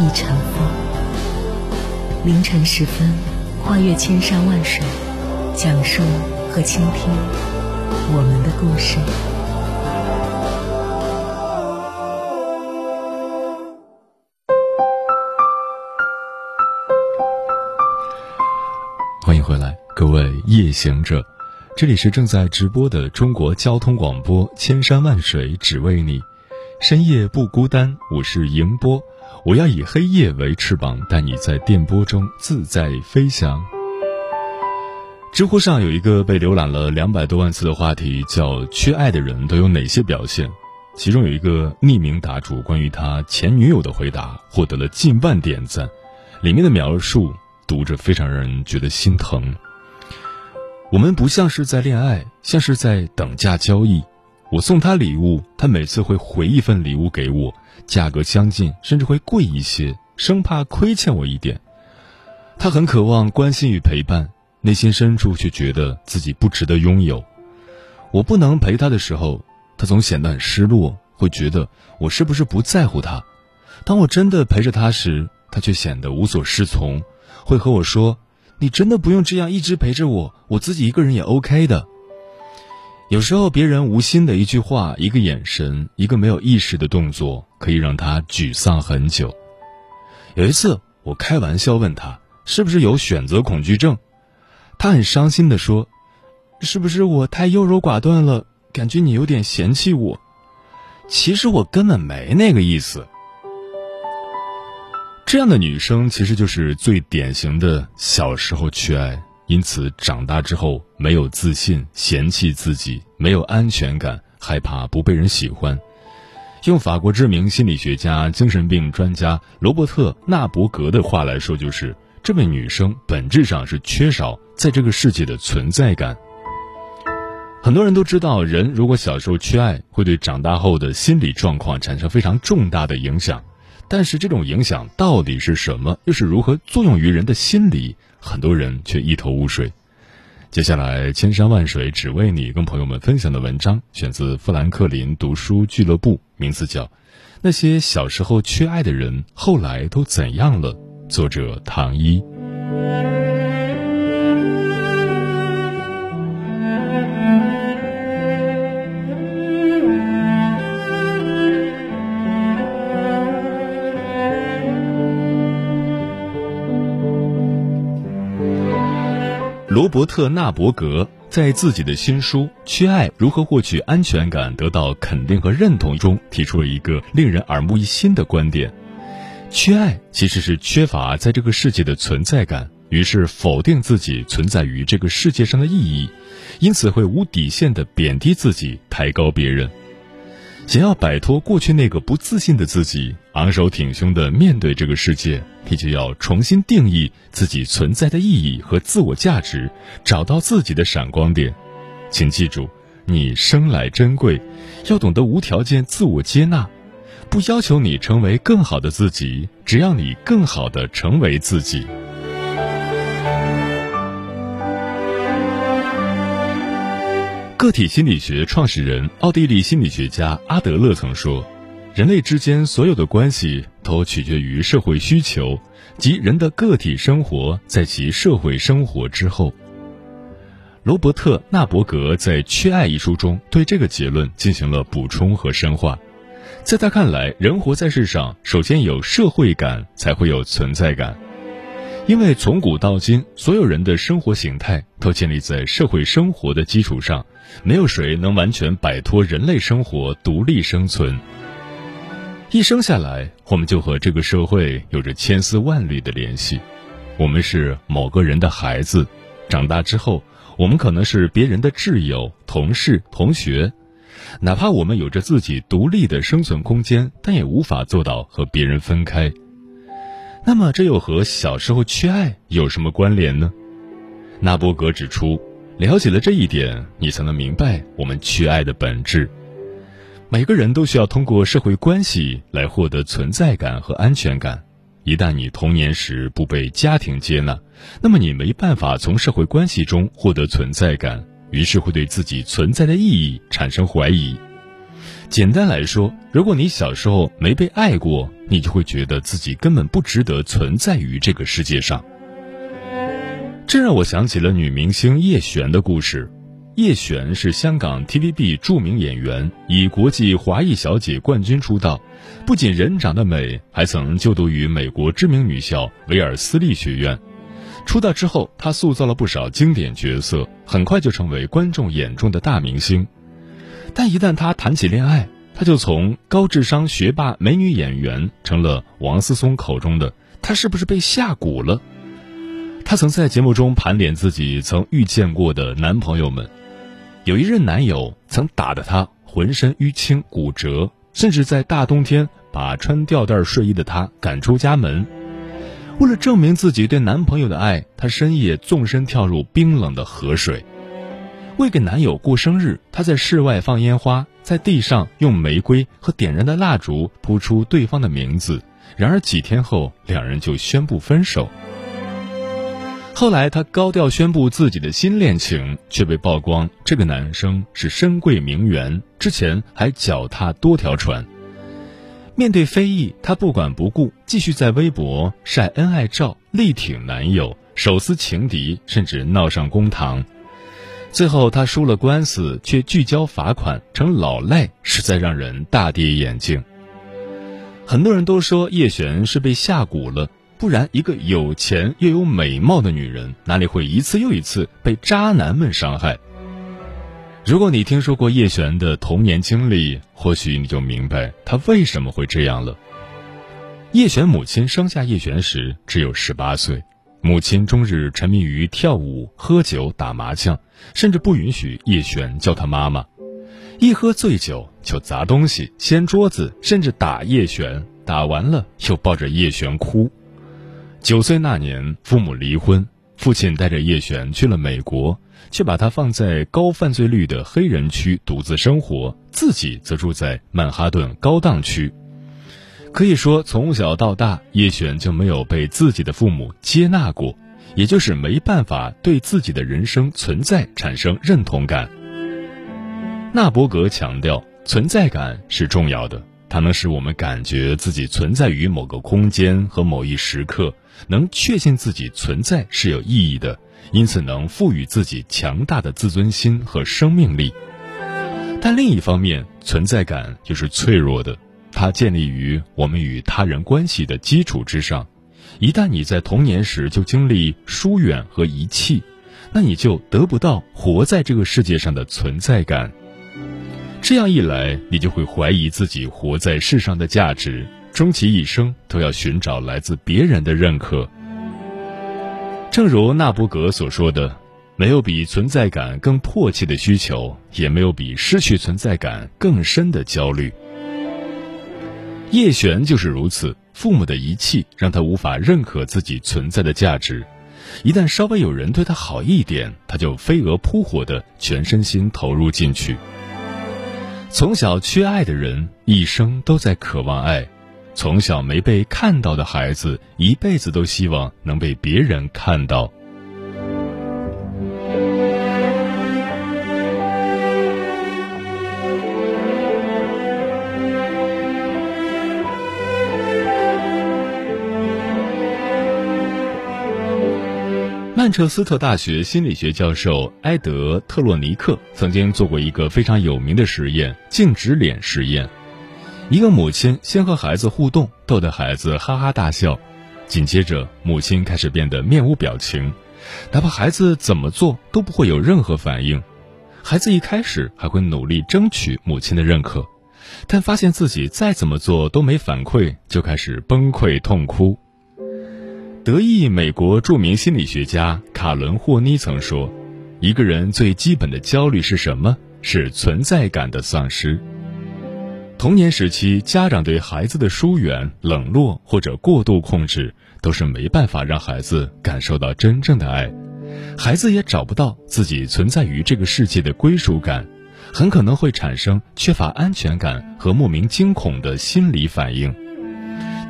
已成风。凌晨时分，跨越千山万水，讲述和倾听我们的故事。欢迎回来，各位夜行者。这里是正在直播的中国交通广播，千山万水只为你，深夜不孤单。我是迎波，我要以黑夜为翅膀，带你在电波中自在飞翔。知乎上有一个被浏览了两百多万次的话题，叫“缺爱的人都有哪些表现”。其中有一个匿名答主关于他前女友的回答，获得了近万点赞。里面的描述读着非常让人觉得心疼。我们不像是在恋爱，像是在等价交易。我送他礼物，他每次会回一份礼物给我，价格相近，甚至会贵一些，生怕亏欠我一点。他很渴望关心与陪伴，内心深处却觉得自己不值得拥有。我不能陪他的时候，他总显得很失落，会觉得我是不是不在乎他。当我真的陪着他时，他却显得无所适从，会和我说。你真的不用这样一直陪着我，我自己一个人也 OK 的。有时候别人无心的一句话、一个眼神、一个没有意识的动作，可以让他沮丧很久。有一次，我开玩笑问他是不是有选择恐惧症，他很伤心的说：“是不是我太优柔寡断了，感觉你有点嫌弃我？”其实我根本没那个意思。这样的女生其实就是最典型的小时候缺爱，因此长大之后没有自信，嫌弃自己，没有安全感，害怕不被人喜欢。用法国知名心理学家、精神病专家罗伯特·纳伯格的话来说，就是这位女生本质上是缺少在这个世界的存在感。很多人都知道，人如果小时候缺爱，会对长大后的心理状况产生非常重大的影响。但是这种影响到底是什么？又是如何作用于人的心理？很多人却一头雾水。接下来，千山万水只为你，跟朋友们分享的文章选自富兰克林读书俱乐部，名字叫《那些小时候缺爱的人后来都怎样了》，作者唐一。罗伯特·纳伯格在自己的新书《缺爱：如何获取安全感、得到肯定和认同》中提出了一个令人耳目一新的观点：缺爱其实是缺乏在这个世界的存在感，于是否定自己存在于这个世界上的意义，因此会无底线的贬低自己，抬高别人。想要摆脱过去那个不自信的自己，昂首挺胸的面对这个世界，你就要重新定义自己存在的意义和自我价值，找到自己的闪光点。请记住，你生来珍贵，要懂得无条件自我接纳，不要求你成为更好的自己，只要你更好的成为自己。个体心理学创始人、奥地利心理学家阿德勒曾说：“人类之间所有的关系都取决于社会需求，即人的个体生活在其社会生活之后。”罗伯特·纳伯格在《缺爱》一书中对这个结论进行了补充和深化。在他看来，人活在世上，首先有社会感，才会有存在感。因为从古到今，所有人的生活形态都建立在社会生活的基础上，没有谁能完全摆脱人类生活独立生存。一生下来，我们就和这个社会有着千丝万缕的联系。我们是某个人的孩子，长大之后，我们可能是别人的挚友、同事、同学。哪怕我们有着自己独立的生存空间，但也无法做到和别人分开。那么这又和小时候缺爱有什么关联呢？纳伯格指出，了解了这一点，你才能明白我们缺爱的本质。每个人都需要通过社会关系来获得存在感和安全感。一旦你童年时不被家庭接纳，那么你没办法从社会关系中获得存在感，于是会对自己存在的意义产生怀疑。简单来说，如果你小时候没被爱过，你就会觉得自己根本不值得存在于这个世界上。这让我想起了女明星叶璇的故事。叶璇是香港 TVB 著名演员，以国际华裔小姐冠军出道。不仅人长得美，还曾就读于美国知名女校维尔斯利学院。出道之后，她塑造了不少经典角色，很快就成为观众眼中的大明星。但一旦她谈起恋爱，她就从高智商学霸美女演员成了王思聪口中的“她是不是被下蛊了”。她曾在节目中盘点自己曾遇见过的男朋友们。有一任男友曾打得她浑身淤青、骨折，甚至在大冬天把穿吊带睡衣的她赶出家门。为了证明自己对男朋友的爱，她深夜纵身跳入冰冷的河水。为给男友过生日，她在室外放烟花，在地上用玫瑰和点燃的蜡烛铺出对方的名字。然而几天后，两人就宣布分手。后来，她高调宣布自己的新恋情，却被曝光这个男生是深贵名媛，之前还脚踏多条船。面对非议，她不管不顾，继续在微博晒恩爱照，力挺男友，手撕情敌，甚至闹上公堂。最后，她输了官司，却拒交罚款，成老赖，实在让人大跌眼镜。很多人都说叶璇是被下蛊了。不然，一个有钱又有美貌的女人，哪里会一次又一次被渣男们伤害？如果你听说过叶璇的童年经历，或许你就明白她为什么会这样了。叶璇母亲生下叶璇时只有十八岁，母亲终日沉迷于跳舞、喝酒、打麻将，甚至不允许叶璇叫她妈妈。一喝醉酒就砸东西、掀桌子，甚至打叶璇，打完了又抱着叶璇哭。九岁那年，父母离婚，父亲带着叶璇去了美国，却把她放在高犯罪率的黑人区独自生活，自己则住在曼哈顿高档区。可以说，从小到大，叶璇就没有被自己的父母接纳过，也就是没办法对自己的人生存在产生认同感。纳伯格强调，存在感是重要的，它能使我们感觉自己存在于某个空间和某一时刻。能确信自己存在是有意义的，因此能赋予自己强大的自尊心和生命力。但另一方面，存在感又是脆弱的，它建立于我们与他人关系的基础之上。一旦你在童年时就经历疏远和遗弃，那你就得不到活在这个世界上的存在感。这样一来，你就会怀疑自己活在世上的价值。终其一生都要寻找来自别人的认可。正如纳伯格所说的：“没有比存在感更迫切的需求，也没有比失去存在感更深的焦虑。”叶璇就是如此，父母的遗弃让他无法认可自己存在的价值。一旦稍微有人对他好一点，他就飞蛾扑火的全身心投入进去。从小缺爱的人，一生都在渴望爱。从小没被看到的孩子，一辈子都希望能被别人看到。曼彻斯特大学心理学教授埃德·特洛尼克曾经做过一个非常有名的实验——静止脸实验。一个母亲先和孩子互动，逗得孩子哈哈大笑，紧接着母亲开始变得面无表情，哪怕孩子怎么做都不会有任何反应。孩子一开始还会努力争取母亲的认可，但发现自己再怎么做都没反馈，就开始崩溃痛哭。德意美国著名心理学家卡伦霍妮曾说：“一个人最基本的焦虑是什么？是存在感的丧失。”童年时期，家长对孩子的疏远、冷落或者过度控制，都是没办法让孩子感受到真正的爱，孩子也找不到自己存在于这个世界的归属感，很可能会产生缺乏安全感和莫名惊恐的心理反应。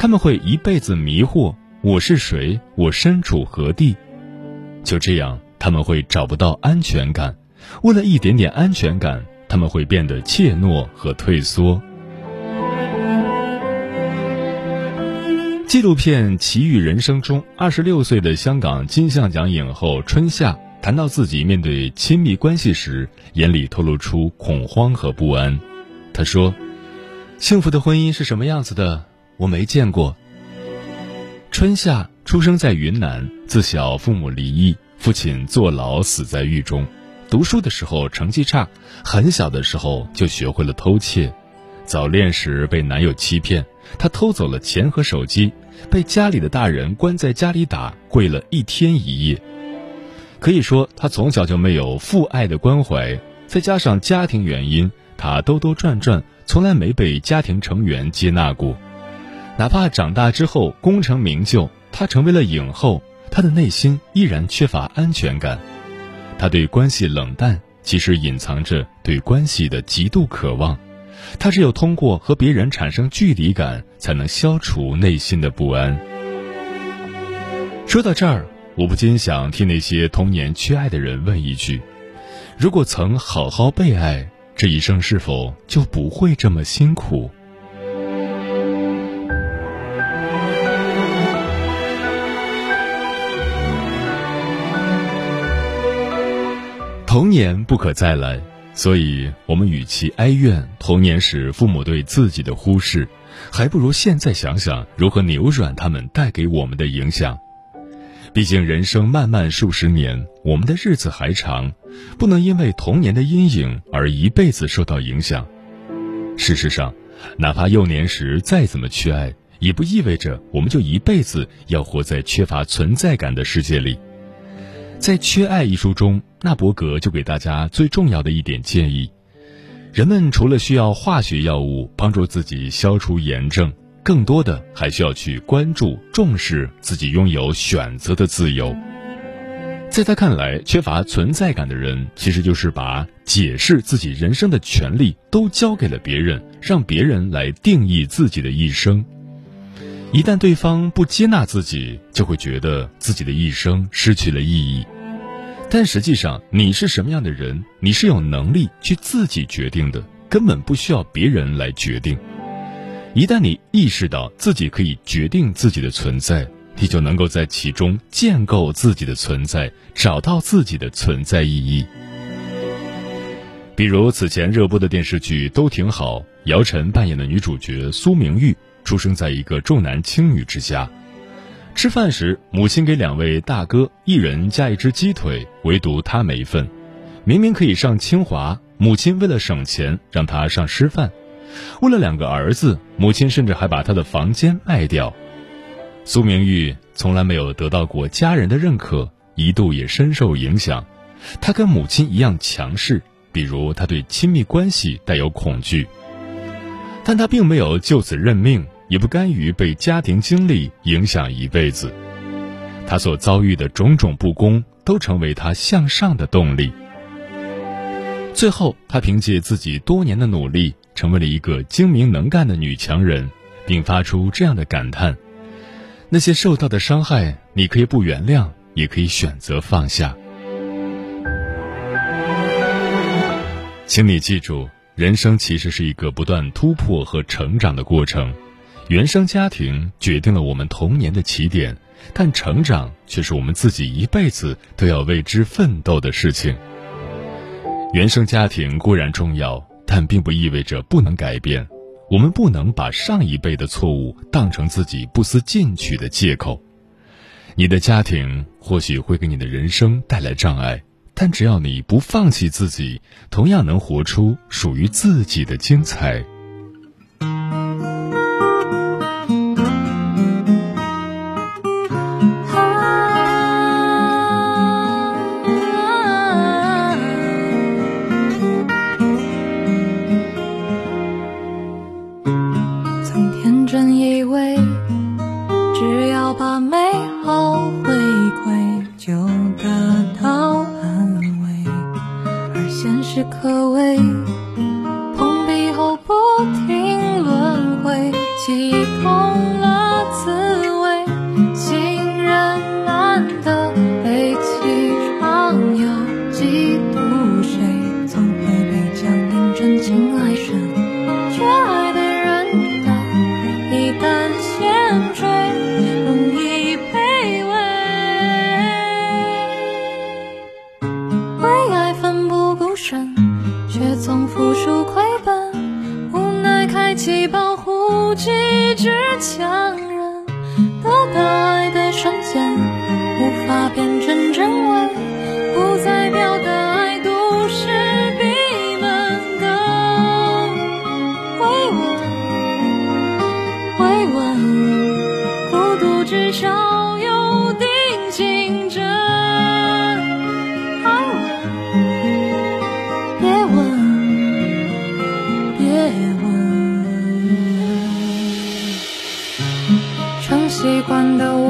他们会一辈子迷惑：我是谁？我身处何地？就这样，他们会找不到安全感。为了一点点安全感，他们会变得怯懦和退缩。纪录片《奇遇人生》中，二十六岁的香港金像奖影后春夏谈到自己面对亲密关系时，眼里透露出恐慌和不安。她说：“幸福的婚姻是什么样子的？我没见过。”春夏出生在云南，自小父母离异，父亲坐牢死在狱中。读书的时候成绩差，很小的时候就学会了偷窃。早恋时被男友欺骗，他偷走了钱和手机。被家里的大人关在家里打，跪了一天一夜。可以说，他从小就没有父爱的关怀，再加上家庭原因，他兜兜转转，从来没被家庭成员接纳过。哪怕长大之后功成名就，他成为了影后，他的内心依然缺乏安全感。他对关系冷淡，其实隐藏着对关系的极度渴望。他只有通过和别人产生距离感，才能消除内心的不安。说到这儿，我不禁想替那些童年缺爱的人问一句：如果曾好好被爱，这一生是否就不会这么辛苦？童年不可再来。所以，我们与其哀怨童年时父母对自己的忽视，还不如现在想想如何扭转他们带给我们的影响。毕竟，人生漫漫数十年，我们的日子还长，不能因为童年的阴影而一辈子受到影响。事实上，哪怕幼年时再怎么缺爱，也不意味着我们就一辈子要活在缺乏存在感的世界里。在《缺爱》一书中，纳伯格就给大家最重要的一点建议：人们除了需要化学药物帮助自己消除炎症，更多的还需要去关注、重视自己拥有选择的自由。在他看来，缺乏存在感的人，其实就是把解释自己人生的权利都交给了别人，让别人来定义自己的一生。一旦对方不接纳自己，就会觉得自己的一生失去了意义。但实际上，你是什么样的人，你是有能力去自己决定的，根本不需要别人来决定。一旦你意识到自己可以决定自己的存在，你就能够在其中建构自己的存在，找到自己的存在意义。比如此前热播的电视剧《都挺好》，姚晨扮演的女主角苏明玉。出生在一个重男轻女之家，吃饭时，母亲给两位大哥一人加一只鸡腿，唯独他没份。明明可以上清华，母亲为了省钱让他上师范。为了两个儿子，母亲甚至还把他的房间卖掉。苏明玉从来没有得到过家人的认可，一度也深受影响。他跟母亲一样强势，比如他对亲密关系带有恐惧。但他并没有就此认命，也不甘于被家庭经历影响一辈子。他所遭遇的种种不公，都成为他向上的动力。最后，他凭借自己多年的努力，成为了一个精明能干的女强人，并发出这样的感叹：那些受到的伤害，你可以不原谅，也可以选择放下。请你记住。人生其实是一个不断突破和成长的过程，原生家庭决定了我们童年的起点，但成长却是我们自己一辈子都要为之奋斗的事情。原生家庭固然重要，但并不意味着不能改变。我们不能把上一辈的错误当成自己不思进取的借口。你的家庭或许会给你的人生带来障碍。但只要你不放弃自己，同样能活出属于自己的精彩。是可畏，碰壁后不停轮回。至少有定情针。还问，别问，别问。成习惯的我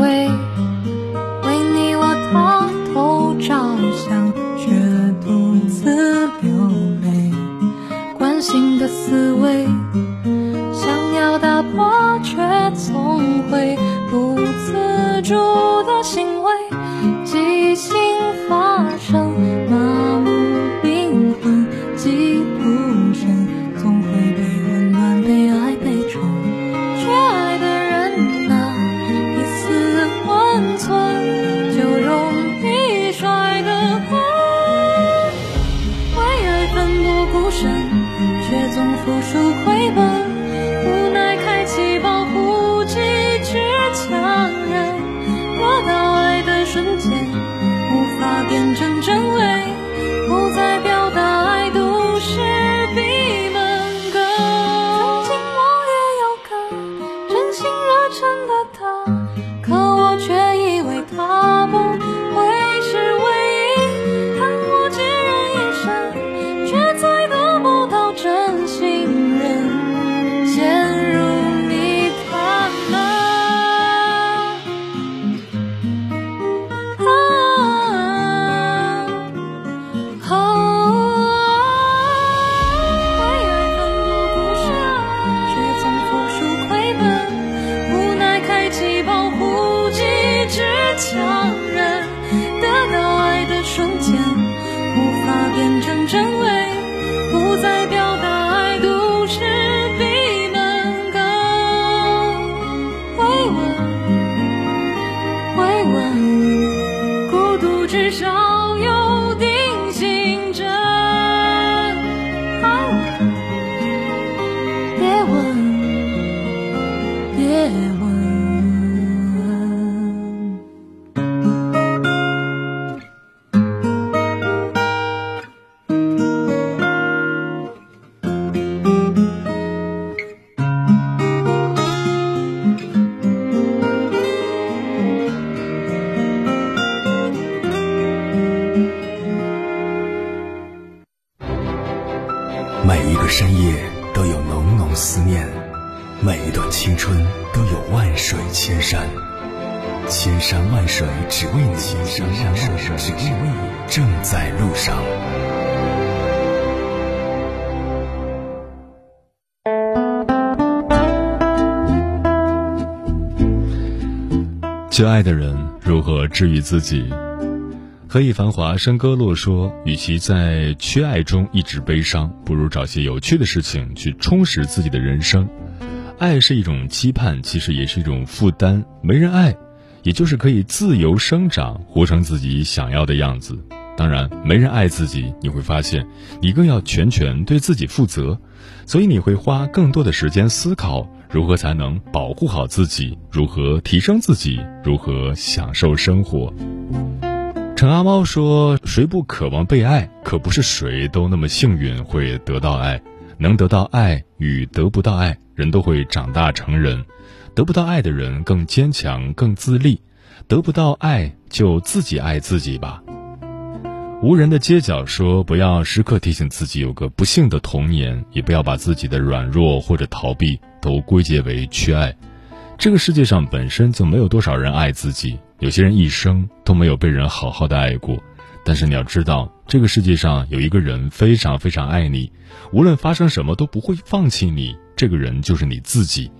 深夜都有浓浓思念，每一段青春都有万水千山，千山万水只为你，千山万水只为你，正在路上。最爱的人如何治愈自己？何以繁华笙歌落说，与其在缺爱中一直悲伤，不如找些有趣的事情去充实自己的人生。爱是一种期盼，其实也是一种负担。没人爱，也就是可以自由生长，活成自己想要的样子。当然，没人爱自己，你会发现你更要全权对自己负责，所以你会花更多的时间思考如何才能保护好自己，如何提升自己，如何享受生活。陈阿猫说：“谁不渴望被爱？可不是谁都那么幸运会得到爱。能得到爱与得不到爱，人都会长大成人。得不到爱的人更坚强、更自立；得不到爱，就自己爱自己吧。”无人的街角说：“不要时刻提醒自己有个不幸的童年，也不要把自己的软弱或者逃避都归结为缺爱。这个世界上本身就没有多少人爱自己。”有些人一生都没有被人好好的爱过，但是你要知道，这个世界上有一个人非常非常爱你，无论发生什么都不会放弃你。这个人就是你自己，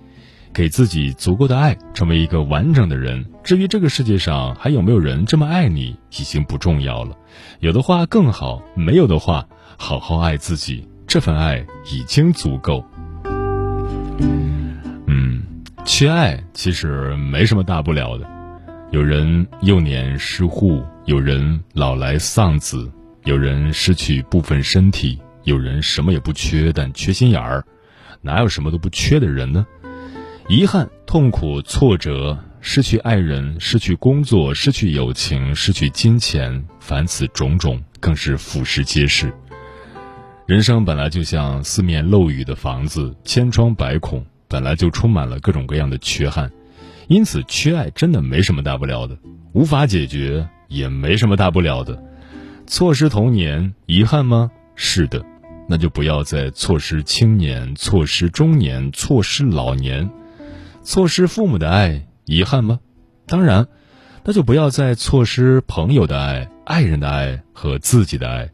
给自己足够的爱，成为一个完整的人。至于这个世界上还有没有人这么爱你，已经不重要了。有的话更好，没有的话，好好爱自己，这份爱已经足够。嗯，缺爱其实没什么大不了的。有人幼年失户，有人老来丧子，有人失去部分身体，有人什么也不缺，但缺心眼儿。哪有什么都不缺的人呢？遗憾、痛苦、挫折，失去爱人，失去工作，失去友情，失去金钱，凡此种种，更是俯拾皆是。人生本来就像四面漏雨的房子，千疮百孔，本来就充满了各种各样的缺憾，因此缺爱真的没什么大不了的，无法解决也没什么大不了的。错失童年，遗憾吗？是的，那就不要再错失青年，错失中年，错失老年。错失父母的爱，遗憾吗？当然，那就不要再错失朋友的爱、爱人的爱和自己的爱。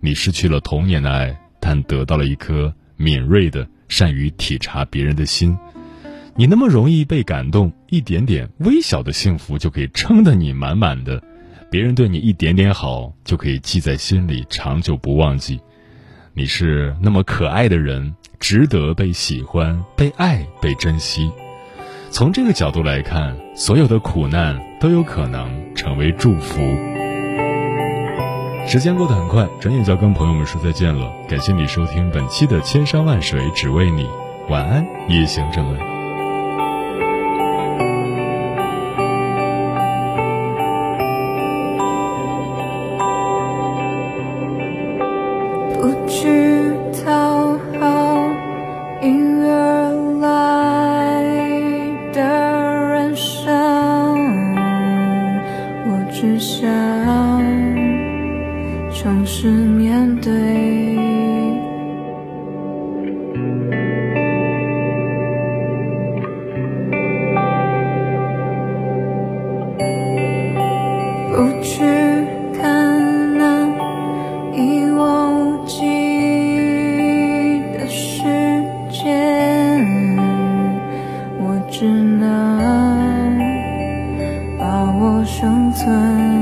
你失去了童年的爱，但得到了一颗敏锐的、善于体察别人的心。你那么容易被感动，一点点微小的幸福就可以撑得你满满的。别人对你一点点好，就可以记在心里，长久不忘记。你是那么可爱的人，值得被喜欢、被爱、被珍惜。从这个角度来看，所有的苦难都有可能成为祝福。时间过得很快，转眼就要跟朋友们说再见了。感谢你收听本期的《千山万水只为你》，晚安，夜行者们。只能把握生存。